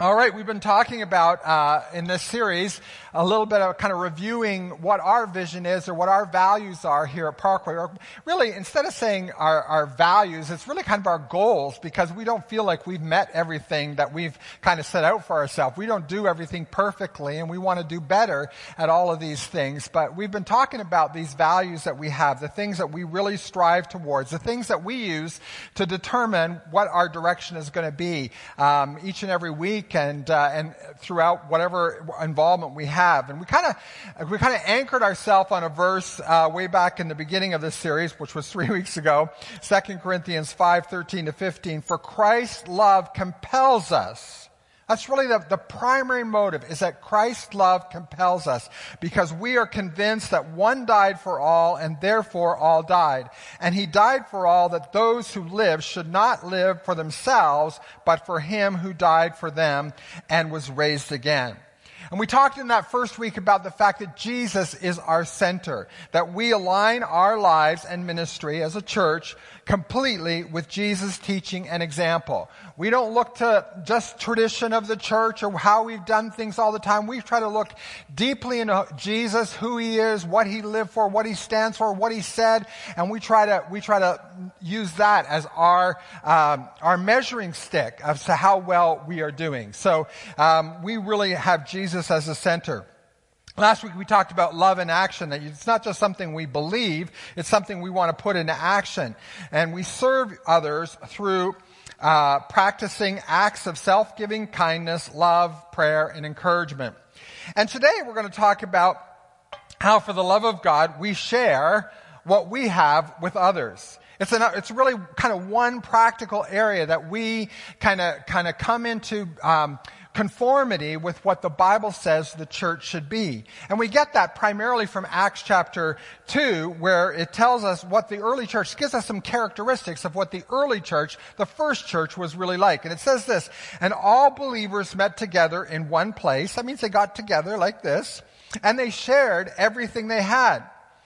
All right, we've been talking about uh, in this series a little bit of kind of reviewing what our vision is or what our values are here at Parkway. Or really, instead of saying our, our values, it's really kind of our goals because we don't feel like we've met everything that we've kind of set out for ourselves. We don't do everything perfectly and we want to do better at all of these things. But we've been talking about these values that we have, the things that we really strive towards, the things that we use to determine what our direction is going to be um, each and every week week and, uh, and throughout whatever involvement we have. And we kind of, we kind of anchored ourselves on a verse, uh, way back in the beginning of this series, which was three weeks ago, 2 Corinthians 5, 13 to 15. For Christ's love compels us that's really the, the primary motive is that Christ's love compels us because we are convinced that one died for all and therefore all died. And he died for all that those who live should not live for themselves, but for him who died for them and was raised again. And we talked in that first week about the fact that Jesus is our center, that we align our lives and ministry as a church completely with Jesus' teaching and example. We don't look to just tradition of the church or how we've done things all the time. We try to look deeply into Jesus, who he is, what he lived for, what he stands for, what he said, and we try to, we try to use that as our, um, our measuring stick as to how well we are doing. So, um, we really have Jesus as the center. Last week we talked about love in action, that it's not just something we believe, it's something we want to put into action. And we serve others through uh, practicing acts of self-giving kindness, love, prayer, and encouragement. And today we're going to talk about how for the love of God we share what we have with others. It's, an, it's really kind of one practical area that we kind of kind of come into um, conformity with what the Bible says the church should be. And we get that primarily from Acts chapter 2, where it tells us what the early church gives us some characteristics of what the early church, the first church, was really like. And it says this, and all believers met together in one place. That means they got together like this, and they shared everything they had.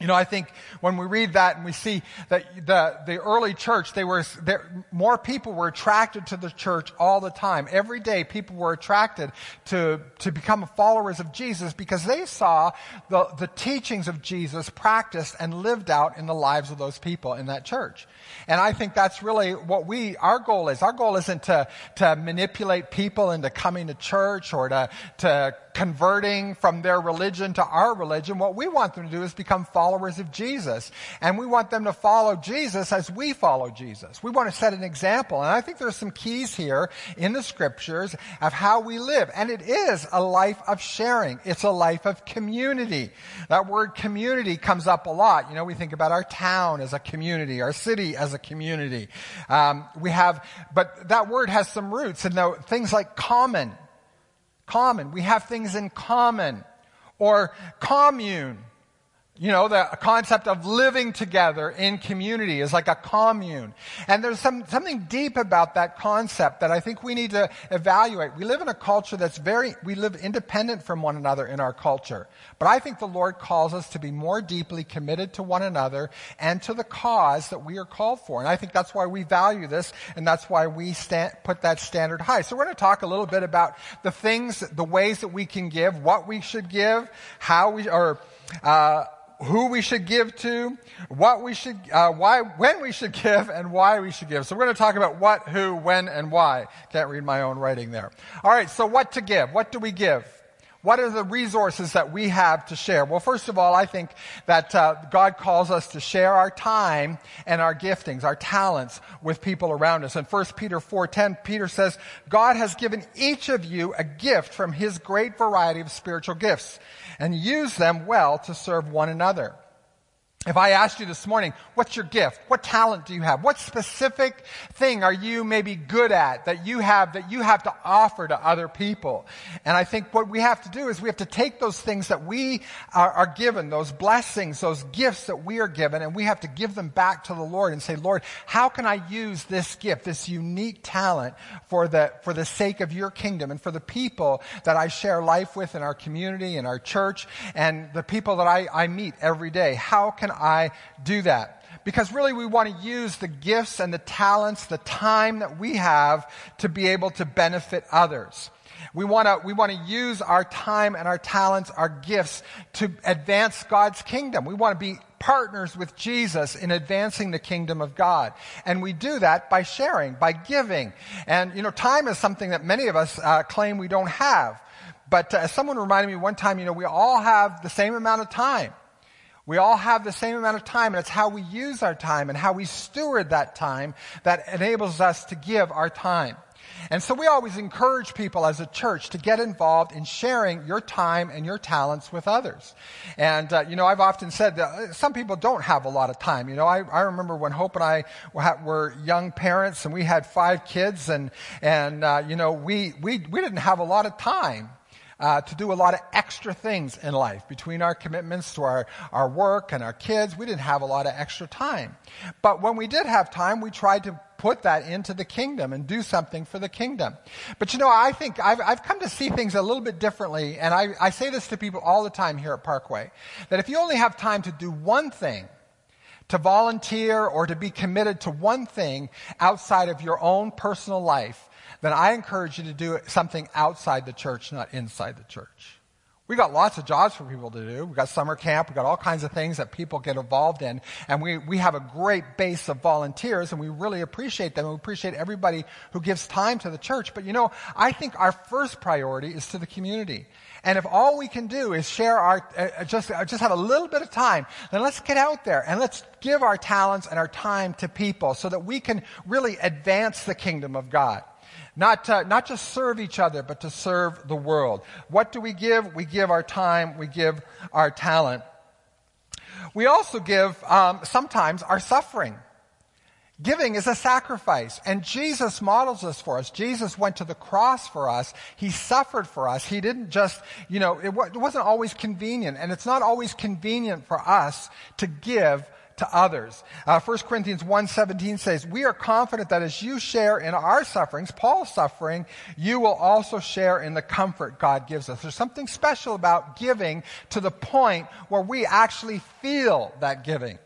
You know, I think when we read that and we see that the, the early church, they were, more people were attracted to the church all the time. Every day people were attracted to, to become followers of Jesus because they saw the, the teachings of Jesus practiced and lived out in the lives of those people in that church. And I think that's really what we, our goal is. Our goal isn't to, to manipulate people into coming to church or to, to converting from their religion to our religion. What we want them to do is become followers of Jesus. And we want them to follow Jesus as we follow Jesus. We want to set an example. And I think there are some keys here in the scriptures of how we live. And it is a life of sharing. It's a life of community. That word community comes up a lot. You know, we think about our town as a community, our city as a community. Um, we have, but that word has some roots the, things like common common. We have things in common. Or commune. You know, the concept of living together in community is like a commune. And there's some, something deep about that concept that I think we need to evaluate. We live in a culture that's very, we live independent from one another in our culture. But I think the Lord calls us to be more deeply committed to one another and to the cause that we are called for. And I think that's why we value this and that's why we stand, put that standard high. So we're going to talk a little bit about the things, the ways that we can give, what we should give, how we, or, uh, who we should give to, what we should, uh, why, when we should give, and why we should give. So we're going to talk about what, who, when, and why. Can't read my own writing there. All right. So what to give? What do we give? What are the resources that we have to share? Well, first of all, I think that uh, God calls us to share our time and our giftings, our talents with people around us. In 1 Peter 4:10, Peter says, "God has given each of you a gift from his great variety of spiritual gifts, and use them well to serve one another." If I asked you this morning, what's your gift? What talent do you have? What specific thing are you maybe good at that you have that you have to offer to other people? And I think what we have to do is we have to take those things that we are, are given, those blessings, those gifts that we are given, and we have to give them back to the Lord and say, Lord, how can I use this gift, this unique talent for the, for the sake of your kingdom and for the people that I share life with in our community, in our church, and the people that I, I meet every day? How can I do that? Because really we want to use the gifts and the talents, the time that we have to be able to benefit others. We want to, we want to use our time and our talents, our gifts to advance God's kingdom. We want to be partners with Jesus in advancing the kingdom of God. And we do that by sharing, by giving. And, you know, time is something that many of us uh, claim we don't have. But uh, as someone reminded me one time, you know, we all have the same amount of time. We all have the same amount of time, and it's how we use our time and how we steward that time that enables us to give our time. And so we always encourage people as a church to get involved in sharing your time and your talents with others. And, uh, you know, I've often said that uh, some people don't have a lot of time. You know, I, I remember when Hope and I were young parents and we had five kids and, and, uh, you know, we, we, we didn't have a lot of time uh, to do a lot of extra things in life. Between our commitments to our, our work and our kids, we didn't have a lot of extra time. But when we did have time, we tried to put that into the kingdom and do something for the kingdom. But you know, I think I've, I've come to see things a little bit differently, and I, I say this to people all the time here at Parkway, that if you only have time to do one thing, to volunteer or to be committed to one thing outside of your own personal life, then I encourage you to do something outside the church, not inside the church. We got lots of jobs for people to do. We got summer camp. We got all kinds of things that people get involved in. And we, we have a great base of volunteers and we really appreciate them. We appreciate everybody who gives time to the church. But you know, I think our first priority is to the community. And if all we can do is share our, uh, just, uh, just have a little bit of time, then let's get out there and let's give our talents and our time to people so that we can really advance the kingdom of God. Not, to, not just serve each other, but to serve the world. What do we give? We give our time, we give our talent. We also give um, sometimes our suffering. Giving is a sacrifice, and Jesus models this for us. Jesus went to the cross for us. He suffered for us. He didn't just, you know, it, it wasn't always convenient, and it's not always convenient for us to give to others. Uh, 1 Corinthians 1.17 says, We are confident that as you share in our sufferings, Paul's suffering, you will also share in the comfort God gives us. There's something special about giving to the point where we actually feel that giving.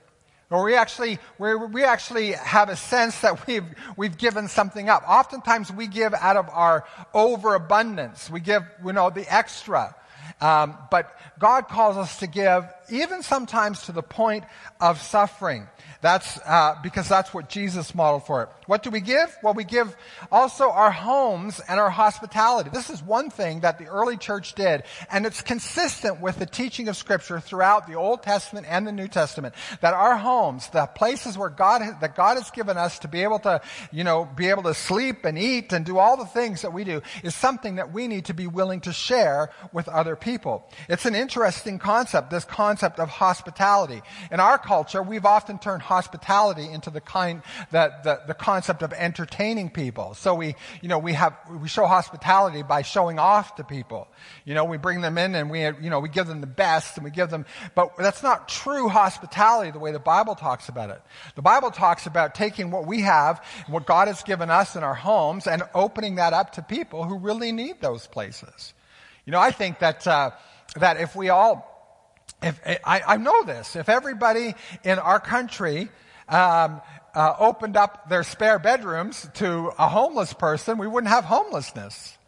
Or we actually, we actually have a sense that we've, we've given something up. Oftentimes we give out of our overabundance. We give, you know, the extra. Um, but God calls us to give, even sometimes to the point of suffering. That's uh, because that's what Jesus modeled for it. What do we give? Well, we give also our homes and our hospitality. This is one thing that the early church did, and it's consistent with the teaching of Scripture throughout the Old Testament and the New Testament. That our homes, the places where God has, that God has given us to be able to, you know, be able to sleep and eat and do all the things that we do, is something that we need to be willing to share with other people. It's an interesting concept. This concept of hospitality. In our culture, we've often turned hospitality into the kind that the, the concept of entertaining people. So we, you know, we have we show hospitality by showing off to people. You know, we bring them in and we, you know, we give them the best and we give them, but that's not true hospitality the way the Bible talks about it. The Bible talks about taking what we have, what God has given us in our homes, and opening that up to people who really need those places. You know, I think that uh, that if we all if, I, I, know this. If everybody in our country um, uh, opened up their spare bedrooms to a homeless person, we wouldn't have homelessness.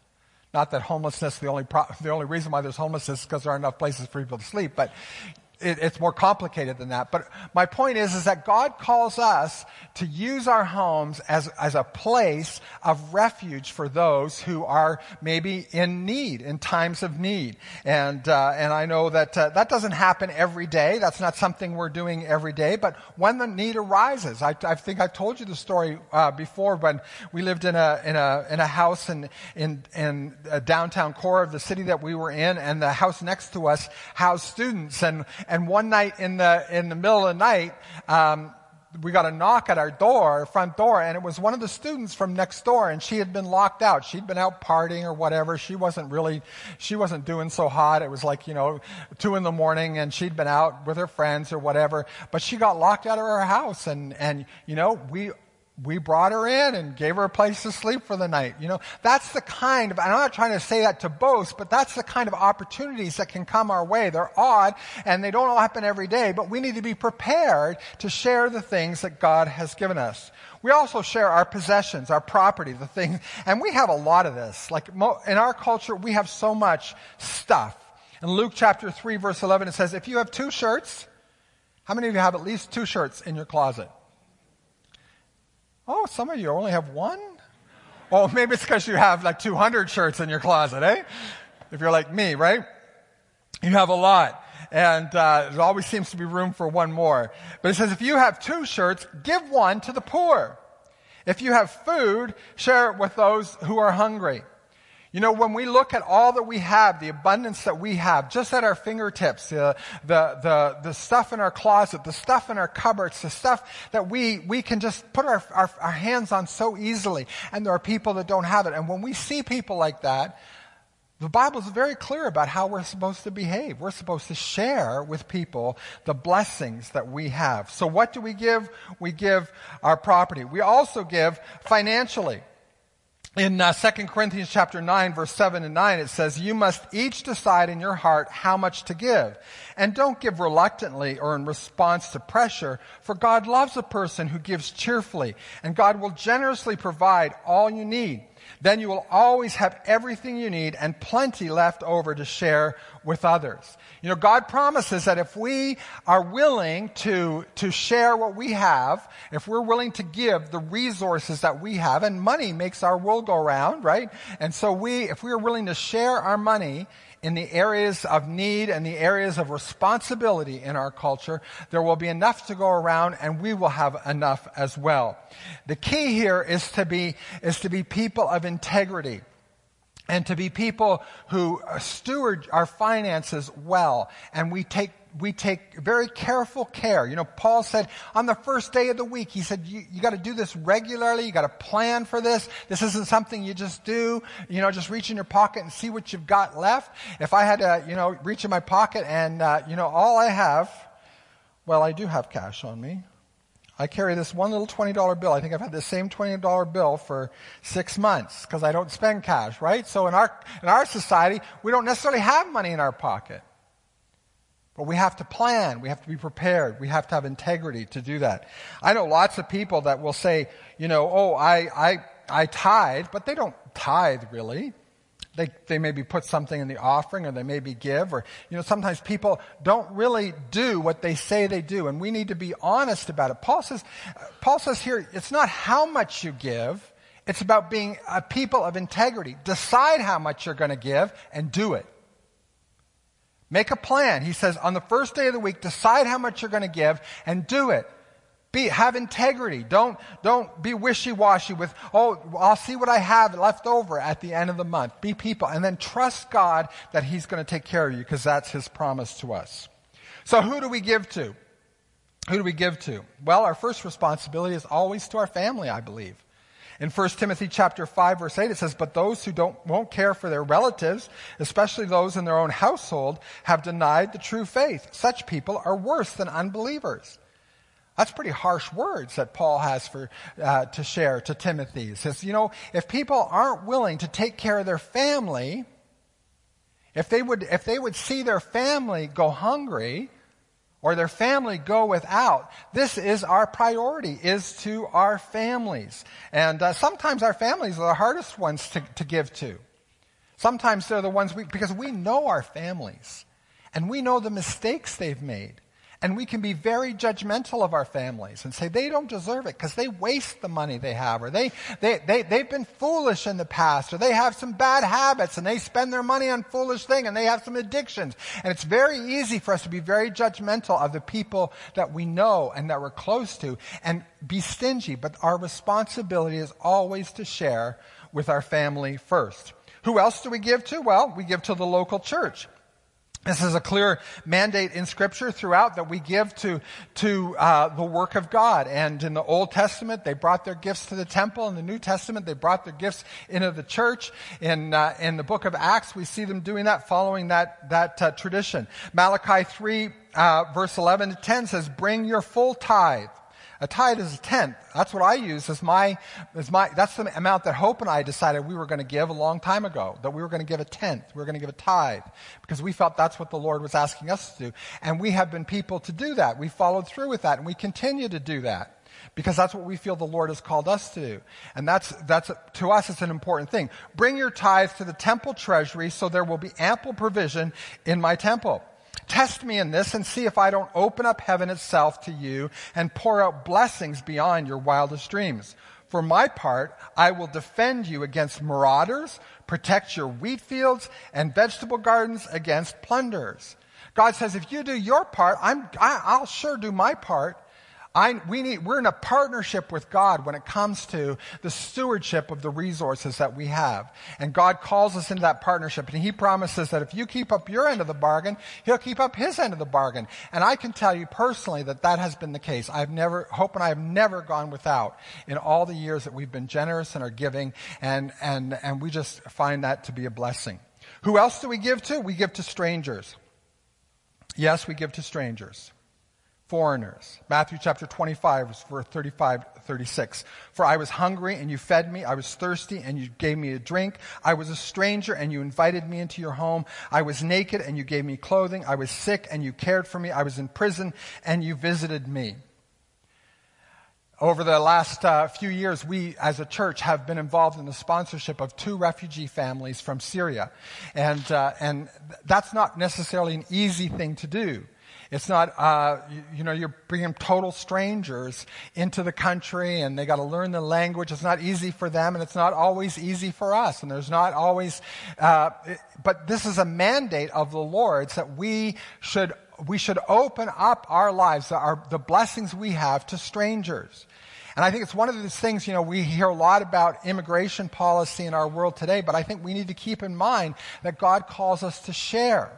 Not that homelessness, the only, pro- the only reason why there's homelessness is because there aren't enough places for people to sleep, but it, it's more complicated than that. But my point is, is that God calls us to use our homes as, as a place of refuge for those who are maybe in need, in times of need. And, uh, and I know that uh, that doesn't happen every day. That's not something we're doing every day. But when the need arises, I, I think I told you the story uh, before when we lived in a, in a, in a house in, in, in a downtown core of the city that we were in, and the house next to us housed students. And, and one night in the, in the middle of the night, um, we got a knock at our door, front door, and it was one of the students from next door, and she had been locked out. She'd been out partying or whatever. She wasn't really, she wasn't doing so hot. It was like, you know, two in the morning, and she'd been out with her friends or whatever. But she got locked out of her house, and, and, you know, we we brought her in and gave her a place to sleep for the night. You know, that's the kind of, I'm not trying to say that to boast, but that's the kind of opportunities that can come our way. They're odd and they don't all happen every day, but we need to be prepared to share the things that God has given us. We also share our possessions, our property, the things, and we have a lot of this. Like in our culture, we have so much stuff. In Luke chapter 3 verse 11, it says, if you have two shirts, how many of you have at least two shirts in your closet? Oh, some of you only have one? Oh, maybe it's because you have like 200 shirts in your closet, eh? If you're like me, right? You have a lot. And uh, there always seems to be room for one more. But it says if you have two shirts, give one to the poor. If you have food, share it with those who are hungry. You know, when we look at all that we have, the abundance that we have, just at our fingertips, the, the, the stuff in our closet, the stuff in our cupboards, the stuff that we, we can just put our, our, our hands on so easily, and there are people that don't have it. And when we see people like that, the Bible is very clear about how we're supposed to behave. We're supposed to share with people the blessings that we have. So what do we give? We give our property. We also give financially in uh, 2 Corinthians chapter 9 verse 7 and 9 it says you must each decide in your heart how much to give. And don't give reluctantly or in response to pressure for God loves a person who gives cheerfully and God will generously provide all you need then you will always have everything you need and plenty left over to share with others. You know, God promises that if we are willing to, to share what we have, if we're willing to give the resources that we have, and money makes our world go round, right? And so we, if we are willing to share our money in the areas of need and the areas of responsibility in our culture, there will be enough to go around and we will have enough as well. The key here is to be, is to be people of integrity and to be people who steward our finances well and we take we take very careful care. You know, Paul said on the first day of the week, he said, you, you got to do this regularly. You got to plan for this. This isn't something you just do, you know, just reach in your pocket and see what you've got left. If I had to, you know, reach in my pocket and, uh, you know, all I have, well, I do have cash on me. I carry this one little $20 bill. I think I've had the same $20 bill for six months because I don't spend cash, right? So in our, in our society, we don't necessarily have money in our pocket. But we have to plan. We have to be prepared. We have to have integrity to do that. I know lots of people that will say, you know, oh, I, I, I tithe, but they don't tithe really. They, they maybe put something in the offering or they maybe give or, you know, sometimes people don't really do what they say they do and we need to be honest about it. Paul says, Paul says here, it's not how much you give. It's about being a people of integrity. Decide how much you're going to give and do it. Make a plan. He says, on the first day of the week, decide how much you're going to give and do it. Be, have integrity. Don't, don't be wishy-washy with, oh, I'll see what I have left over at the end of the month. Be people. And then trust God that He's going to take care of you because that's His promise to us. So who do we give to? Who do we give to? Well, our first responsibility is always to our family, I believe. In 1 Timothy chapter 5 verse 8 it says, But those who don't, won't care for their relatives, especially those in their own household, have denied the true faith. Such people are worse than unbelievers. That's pretty harsh words that Paul has for, uh, to share to Timothy. He says, you know, if people aren't willing to take care of their family, if they would, if they would see their family go hungry, or their family go without. This is our priority, is to our families. And uh, sometimes our families are the hardest ones to, to give to. Sometimes they're the ones we, because we know our families and we know the mistakes they've made. And we can be very judgmental of our families and say they don't deserve it because they waste the money they have or they, they, they, they've been foolish in the past or they have some bad habits and they spend their money on foolish things and they have some addictions. And it's very easy for us to be very judgmental of the people that we know and that we're close to and be stingy. But our responsibility is always to share with our family first. Who else do we give to? Well, we give to the local church. This is a clear mandate in Scripture throughout that we give to to uh, the work of God. And in the Old Testament, they brought their gifts to the temple. In the New Testament, they brought their gifts into the church. In uh, in the Book of Acts, we see them doing that, following that that uh, tradition. Malachi three uh, verse eleven to ten says, "Bring your full tithe." A tithe is a tenth. That's what I use as my, as my, that's the amount that Hope and I decided we were going to give a long time ago, that we were going to give a tenth. We were going to give a tithe because we felt that's what the Lord was asking us to do. And we have been people to do that. We followed through with that and we continue to do that because that's what we feel the Lord has called us to do. And that's, that's, to us, it's an important thing. Bring your tithes to the temple treasury so there will be ample provision in my temple. Test me in this and see if I don't open up heaven itself to you and pour out blessings beyond your wildest dreams. For my part, I will defend you against marauders, protect your wheat fields and vegetable gardens against plunderers. God says, if you do your part, I'm, I, I'll sure do my part. I, we need, we're in a partnership with God when it comes to the stewardship of the resources that we have. And God calls us into that partnership. And He promises that if you keep up your end of the bargain, He'll keep up His end of the bargain. And I can tell you personally that that has been the case. I've never, Hope and I have never gone without in all the years that we've been generous in our giving. And, and, and we just find that to be a blessing. Who else do we give to? We give to strangers. Yes, we give to strangers foreigners. Matthew chapter 25, verse 35, 36. For I was hungry and you fed me. I was thirsty and you gave me a drink. I was a stranger and you invited me into your home. I was naked and you gave me clothing. I was sick and you cared for me. I was in prison and you visited me. Over the last uh, few years, we as a church have been involved in the sponsorship of two refugee families from Syria. And, uh, and that's not necessarily an easy thing to do. It's not, uh, you, you, know, you're bringing total strangers into the country and they got to learn the language. It's not easy for them and it's not always easy for us. And there's not always, uh, it, but this is a mandate of the Lord's that we should, we should open up our lives, our, the blessings we have to strangers. And I think it's one of those things, you know, we hear a lot about immigration policy in our world today, but I think we need to keep in mind that God calls us to share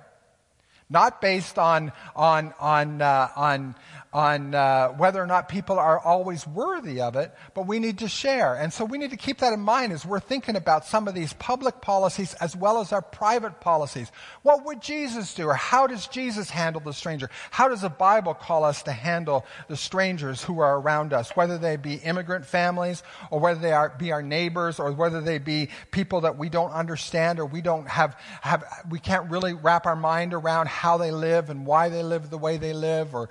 not based on, on, on, uh, on, on uh, whether or not people are always worthy of it, but we need to share. And so we need to keep that in mind as we're thinking about some of these public policies as well as our private policies. What would Jesus do? Or how does Jesus handle the stranger? How does the Bible call us to handle the strangers who are around us, whether they be immigrant families or whether they are, be our neighbors or whether they be people that we don't understand or we don't have, have we can't really wrap our mind around how they live and why they live the way they live or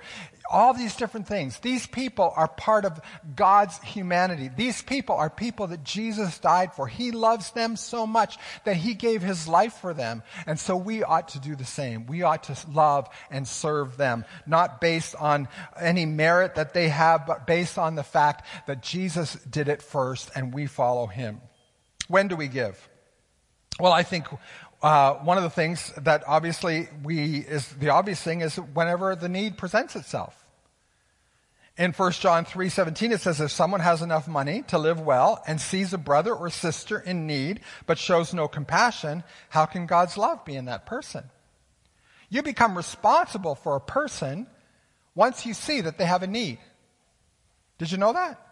all these different things. These people are part of God's humanity. These people are people that Jesus died for. He loves them so much that he gave his life for them. And so we ought to do the same. We ought to love and serve them, not based on any merit that they have, but based on the fact that Jesus did it first and we follow him. When do we give? Well, I think uh, one of the things that obviously we is the obvious thing is whenever the need presents itself. In 1 John 3:17 it says if someone has enough money to live well and sees a brother or sister in need but shows no compassion, how can God's love be in that person? You become responsible for a person once you see that they have a need. Did you know that?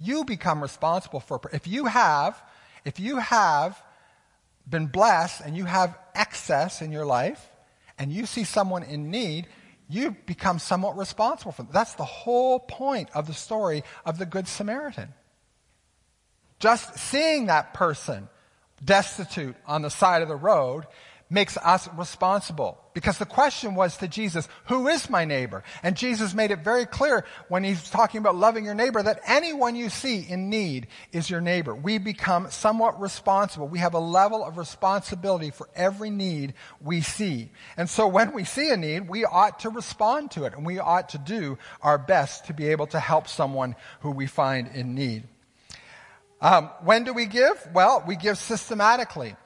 You become responsible for if you have if you have been blessed and you have excess in your life and you see someone in need, you become somewhat responsible for them. That's the whole point of the story of the Good Samaritan. Just seeing that person destitute on the side of the road makes us responsible. Because the question was to Jesus, who is my neighbor? And Jesus made it very clear when he's talking about loving your neighbor that anyone you see in need is your neighbor. We become somewhat responsible. We have a level of responsibility for every need we see. And so when we see a need, we ought to respond to it and we ought to do our best to be able to help someone who we find in need. Um, when do we give? Well, we give systematically.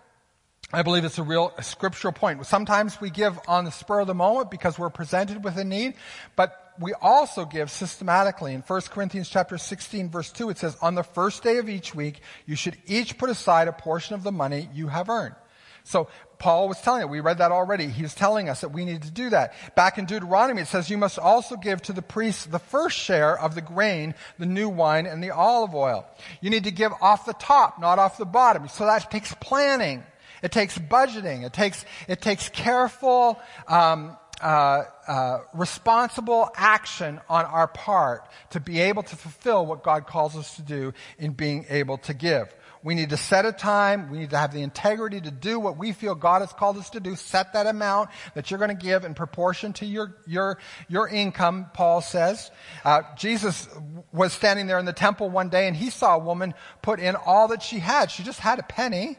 I believe it's a real scriptural point. Sometimes we give on the spur of the moment because we're presented with a need, but we also give systematically. In 1 Corinthians chapter 16 verse 2 it says, on the first day of each week, you should each put aside a portion of the money you have earned. So Paul was telling it. We read that already. He was telling us that we need to do that. Back in Deuteronomy, it says, You must also give to the priests the first share of the grain, the new wine, and the olive oil. You need to give off the top, not off the bottom. So that takes planning. It takes budgeting. It takes, it takes careful, um, uh, uh, responsible action on our part to be able to fulfill what God calls us to do in being able to give. We need to set a time. We need to have the integrity to do what we feel God has called us to do. Set that amount that you're going to give in proportion to your, your, your income, Paul says. Uh, Jesus was standing there in the temple one day and he saw a woman put in all that she had. She just had a penny.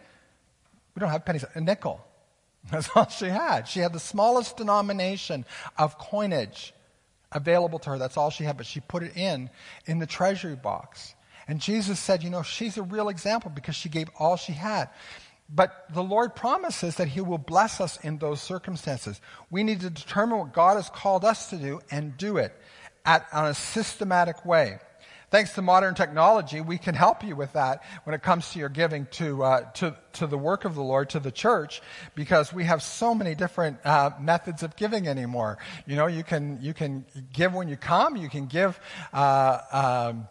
We don't have pennies, a nickel. That's all she had. She had the smallest denomination of coinage available to her. That's all she had, but she put it in in the treasury box. And Jesus said, you know, she's a real example because she gave all she had. But the Lord promises that He will bless us in those circumstances. We need to determine what God has called us to do and do it at, on a systematic way. Thanks to modern technology, we can help you with that when it comes to your giving to, uh, to, to the work of the Lord, to the church, because we have so many different uh, methods of giving anymore. You know, you can, you can give when you come, you can give. Uh, um,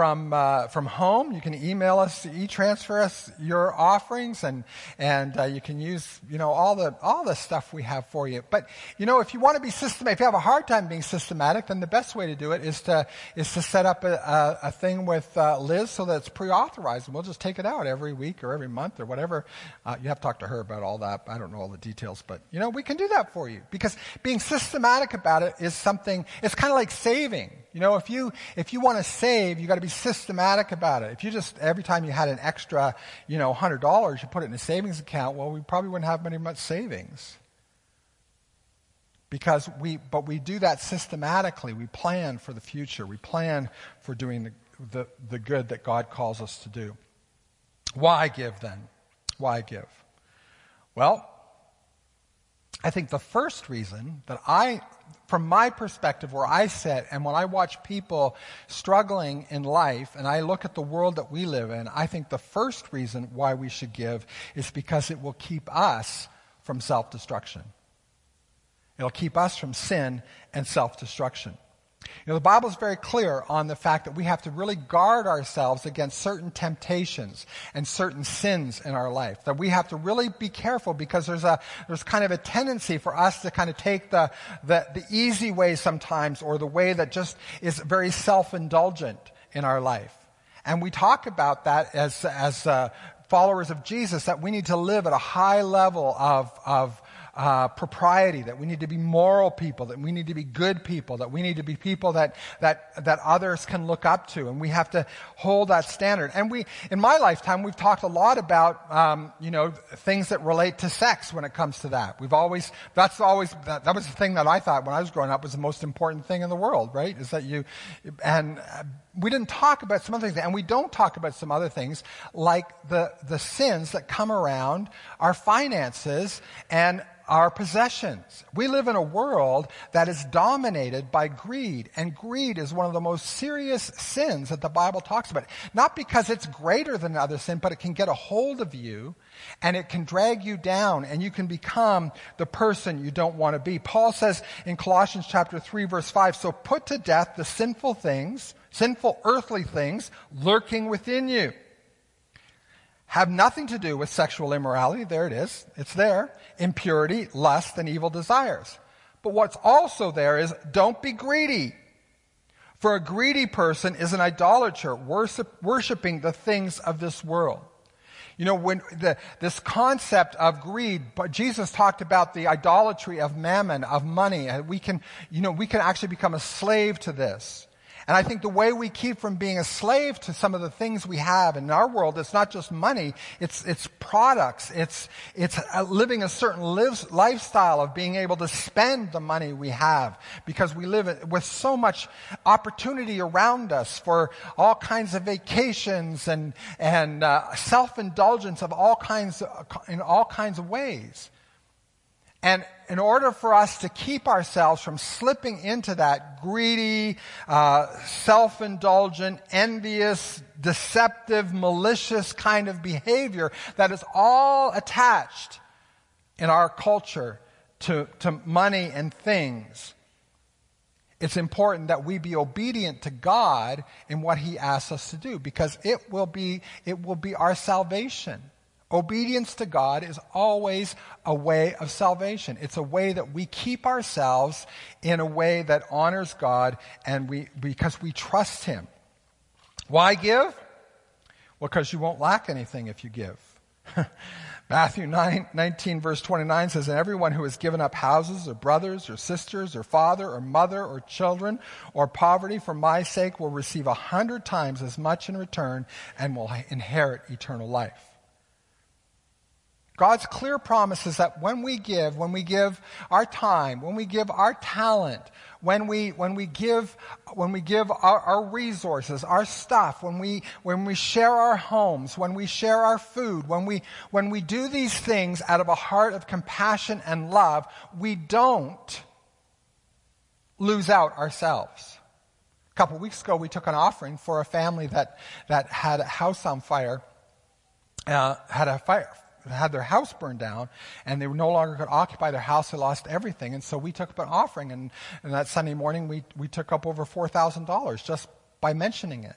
from, uh, from home. You can email us, e-transfer us your offerings, and, and uh, you can use, you know, all the, all the stuff we have for you. But, you know, if you want to be systematic, if you have a hard time being systematic, then the best way to do it is to, is to set up a, a, a thing with uh, Liz so that it's pre-authorized, and we'll just take it out every week or every month or whatever. Uh, you have to talk to her about all that. I don't know all the details, but, you know, we can do that for you. Because being systematic about it is something, it's kind of like saving. You know, if you, if you want to save, you got to be systematic about it. If you just, every time you had an extra, you know, $100, you put it in a savings account, well, we probably wouldn't have very much savings. Because we, but we do that systematically. We plan for the future. We plan for doing the, the, the good that God calls us to do. Why give then? Why give? Well, I think the first reason that I from my perspective, where I sit, and when I watch people struggling in life, and I look at the world that we live in, I think the first reason why we should give is because it will keep us from self destruction. It'll keep us from sin and self destruction. You know, the Bible is very clear on the fact that we have to really guard ourselves against certain temptations and certain sins in our life. That we have to really be careful because there's a, there's kind of a tendency for us to kind of take the, the, the easy way sometimes or the way that just is very self-indulgent in our life. And we talk about that as, as, uh, followers of Jesus, that we need to live at a high level of, of, uh, propriety, that we need to be moral people, that we need to be good people, that we need to be people that, that, that others can look up to, and we have to hold that standard. And we, in my lifetime, we've talked a lot about, um, you know, things that relate to sex when it comes to that. We've always, that's always, that, that was the thing that I thought when I was growing up was the most important thing in the world, right? Is that you, and, uh, we didn't talk about some other things, and we don't talk about some other things like the, the sins that come around our finances and our possessions. We live in a world that is dominated by greed, and greed is one of the most serious sins that the Bible talks about. Not because it's greater than other sin, but it can get a hold of you and it can drag you down and you can become the person you don't want to be. Paul says in Colossians chapter 3 verse 5, so put to death the sinful things, sinful earthly things lurking within you have nothing to do with sexual immorality. There it is. It's there. Impurity, lust, and evil desires. But what's also there is don't be greedy. For a greedy person is an idolater, worship, worshiping the things of this world. You know, when the, this concept of greed, but Jesus talked about the idolatry of mammon, of money, and we can, you know, we can actually become a slave to this. And I think the way we keep from being a slave to some of the things we have in our world, it's not just money, it's, it's products, it's, it's living a certain lives, lifestyle of being able to spend the money we have because we live with so much opportunity around us for all kinds of vacations and, and uh, self-indulgence of all kinds, in all kinds of ways. And in order for us to keep ourselves from slipping into that greedy, uh, self-indulgent, envious, deceptive, malicious kind of behavior that is all attached in our culture to, to money and things, it's important that we be obedient to God in what He asks us to do because it will be, it will be our salvation. Obedience to God is always a way of salvation. It's a way that we keep ourselves in a way that honors God and we, because we trust Him. Why give? Well, because you won't lack anything if you give. Matthew 9, 19 verse 29 says, And everyone who has given up houses or brothers or sisters or father or mother or children or poverty for my sake will receive a hundred times as much in return and will inherit eternal life. God's clear promise is that when we give, when we give our time, when we give our talent, when we, when we give, when we give our, our, resources, our stuff, when we, when we share our homes, when we share our food, when we, when we do these things out of a heart of compassion and love, we don't lose out ourselves. A couple weeks ago, we took an offering for a family that, that had a house on fire, uh, had a fire, had their house burned down and they no longer could occupy their house. They lost everything. And so we took up an offering. And, and that Sunday morning, we, we took up over $4,000 just by mentioning it.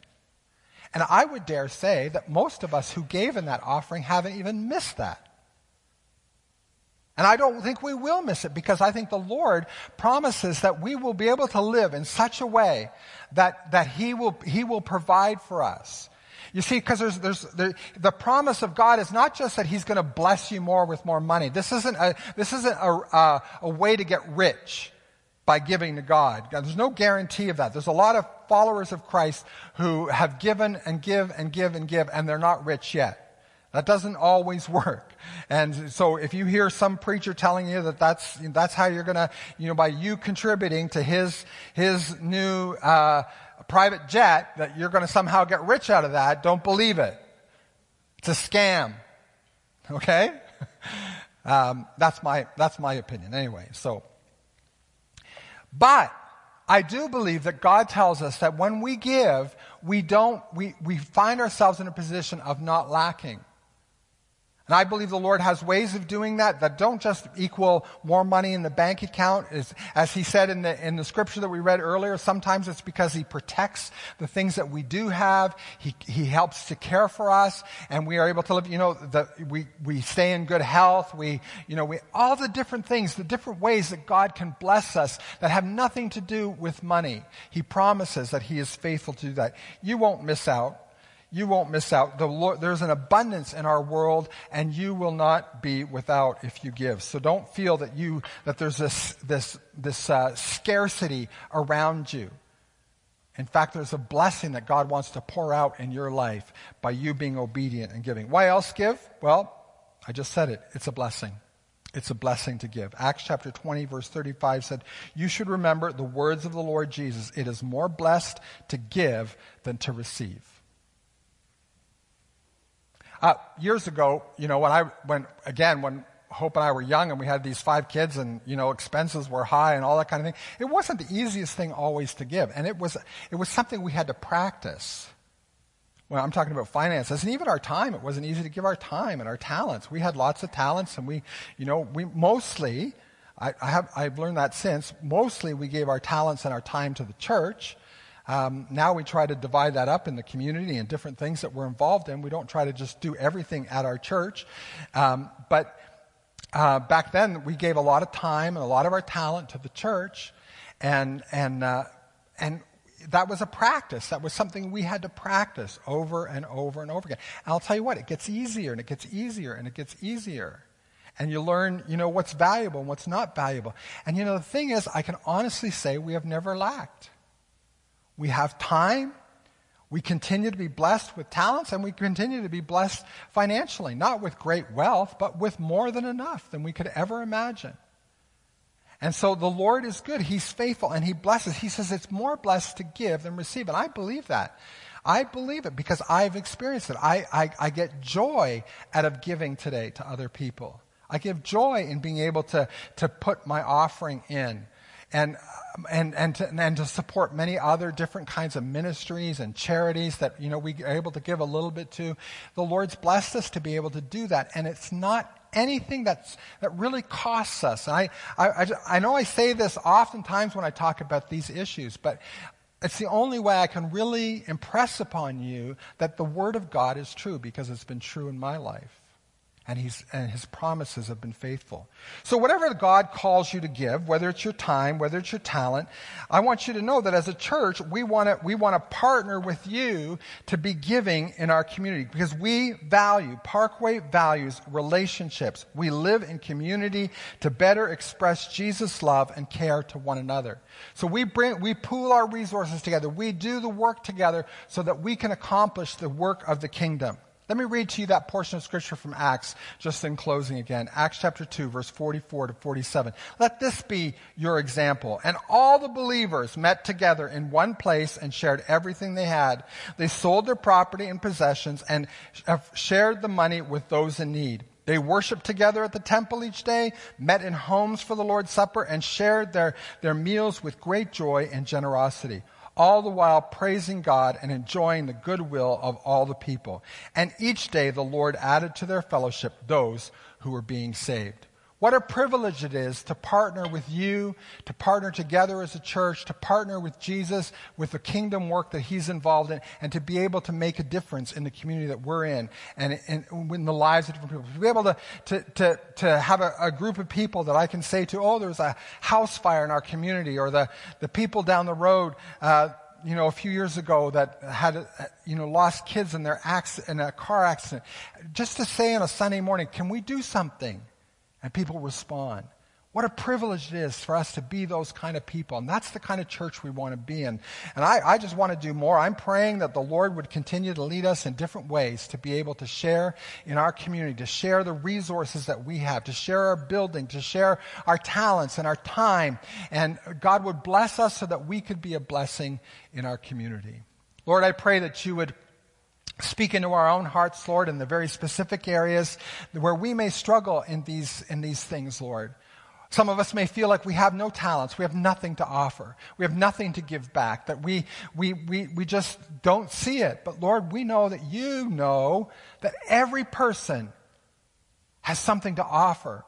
And I would dare say that most of us who gave in that offering haven't even missed that. And I don't think we will miss it because I think the Lord promises that we will be able to live in such a way that, that He will, He will provide for us. You see, because there's, there's, the, the promise of God is not just that He's going to bless you more with more money. This isn't a, this isn't a, a, a way to get rich by giving to God. There's no guarantee of that. There's a lot of followers of Christ who have given and give and give and give, and they're not rich yet. That doesn't always work. And so if you hear some preacher telling you that that's, that's how you're gonna, you know, by you contributing to his, his new, uh, a private jet that you're going to somehow get rich out of that, don't believe it. It's a scam. Okay? Um, that's my that's my opinion anyway. So, but I do believe that God tells us that when we give, we don't we we find ourselves in a position of not lacking. And I believe the Lord has ways of doing that that don't just equal more money in the bank account. As, as he said in the, in the scripture that we read earlier, sometimes it's because he protects the things that we do have. He, he helps to care for us and we are able to live, you know, the, we, we stay in good health. We, you know, we, all the different things, the different ways that God can bless us that have nothing to do with money. He promises that he is faithful to do that. You won't miss out you won't miss out. The Lord, there's an abundance in our world, and you will not be without if you give. So don't feel that you that there's this this this uh, scarcity around you. In fact, there's a blessing that God wants to pour out in your life by you being obedient and giving. Why else give? Well, I just said it. It's a blessing. It's a blessing to give. Acts chapter 20, verse 35 said, You should remember the words of the Lord Jesus. It is more blessed to give than to receive. Uh, years ago, you know, when I, when, again, when Hope and I were young and we had these five kids and, you know, expenses were high and all that kind of thing, it wasn't the easiest thing always to give. And it was, it was something we had to practice. Well, I'm talking about finances and even our time. It wasn't easy to give our time and our talents. We had lots of talents and we, you know, we mostly, I, I have, I've learned that since, mostly we gave our talents and our time to the church. Um, now we try to divide that up in the community and different things that we're involved in. We don't try to just do everything at our church. Um, but uh, back then, we gave a lot of time and a lot of our talent to the church, and and uh, and that was a practice. That was something we had to practice over and over and over again. And I'll tell you what, it gets easier and it gets easier and it gets easier. And you learn, you know, what's valuable and what's not valuable. And you know, the thing is, I can honestly say we have never lacked. We have time. We continue to be blessed with talents and we continue to be blessed financially, not with great wealth, but with more than enough than we could ever imagine. And so the Lord is good. He's faithful and He blesses. He says it's more blessed to give than receive. And I believe that. I believe it because I've experienced it. I, I, I get joy out of giving today to other people. I give joy in being able to, to put my offering in. And, and, and, to, and to support many other different kinds of ministries and charities that, you know, we are able to give a little bit to. The Lord's blessed us to be able to do that. And it's not anything that's, that really costs us. I, I, I know I say this oftentimes when I talk about these issues, but it's the only way I can really impress upon you that the Word of God is true because it's been true in my life and, he's, and his promises have been faithful. So, whatever God calls you to give, whether it's your time, whether it's your talent, I want you to know that as a church, we want to we want to partner with you to be giving in our community because we value, Parkway values relationships. We live in community to better express Jesus' love and care to one another. So, we, bring, we pool our resources together, we do the work together so that we can accomplish the work of the kingdom. Let me read to you that portion of scripture from Acts, just in closing again. Acts chapter 2, verse 44 to 47. Let this be your example. And all the believers met together in one place and shared everything they had. They sold their property and possessions and shared the money with those in need. They worshiped together at the temple each day, met in homes for the Lord's Supper, and shared their, their meals with great joy and generosity all the while praising God and enjoying the goodwill of all the people. And each day the Lord added to their fellowship those who were being saved. What a privilege it is to partner with you, to partner together as a church, to partner with Jesus, with the kingdom work that he's involved in, and to be able to make a difference in the community that we're in and in, the lives of different people. To be able to, to, to, to have a, a, group of people that I can say to, oh, there's a house fire in our community, or the, the people down the road, uh, you know, a few years ago that had, you know, lost kids in their accident, in a car accident. Just to say on a Sunday morning, can we do something? And people respond. What a privilege it is for us to be those kind of people. And that's the kind of church we want to be in. And I, I, just want to do more. I'm praying that the Lord would continue to lead us in different ways to be able to share in our community, to share the resources that we have, to share our building, to share our talents and our time. And God would bless us so that we could be a blessing in our community. Lord, I pray that you would speak into our own hearts, Lord, in the very specific areas where we may struggle in these, in these things, Lord. Some of us may feel like we have no talents, we have nothing to offer, we have nothing to give back, that we, we, we, we just don't see it. But Lord, we know that you know that every person has something to offer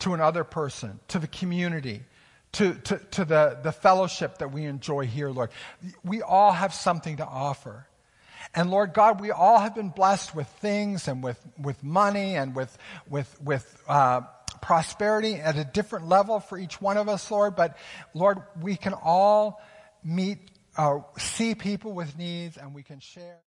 to another person, to the community, to, to, to the, the fellowship that we enjoy here, Lord. We all have something to offer. And Lord God, we all have been blessed with things and with, with money and with, with, with uh, prosperity at a different level for each one of us, Lord. But Lord, we can all meet, uh, see people with needs and we can share.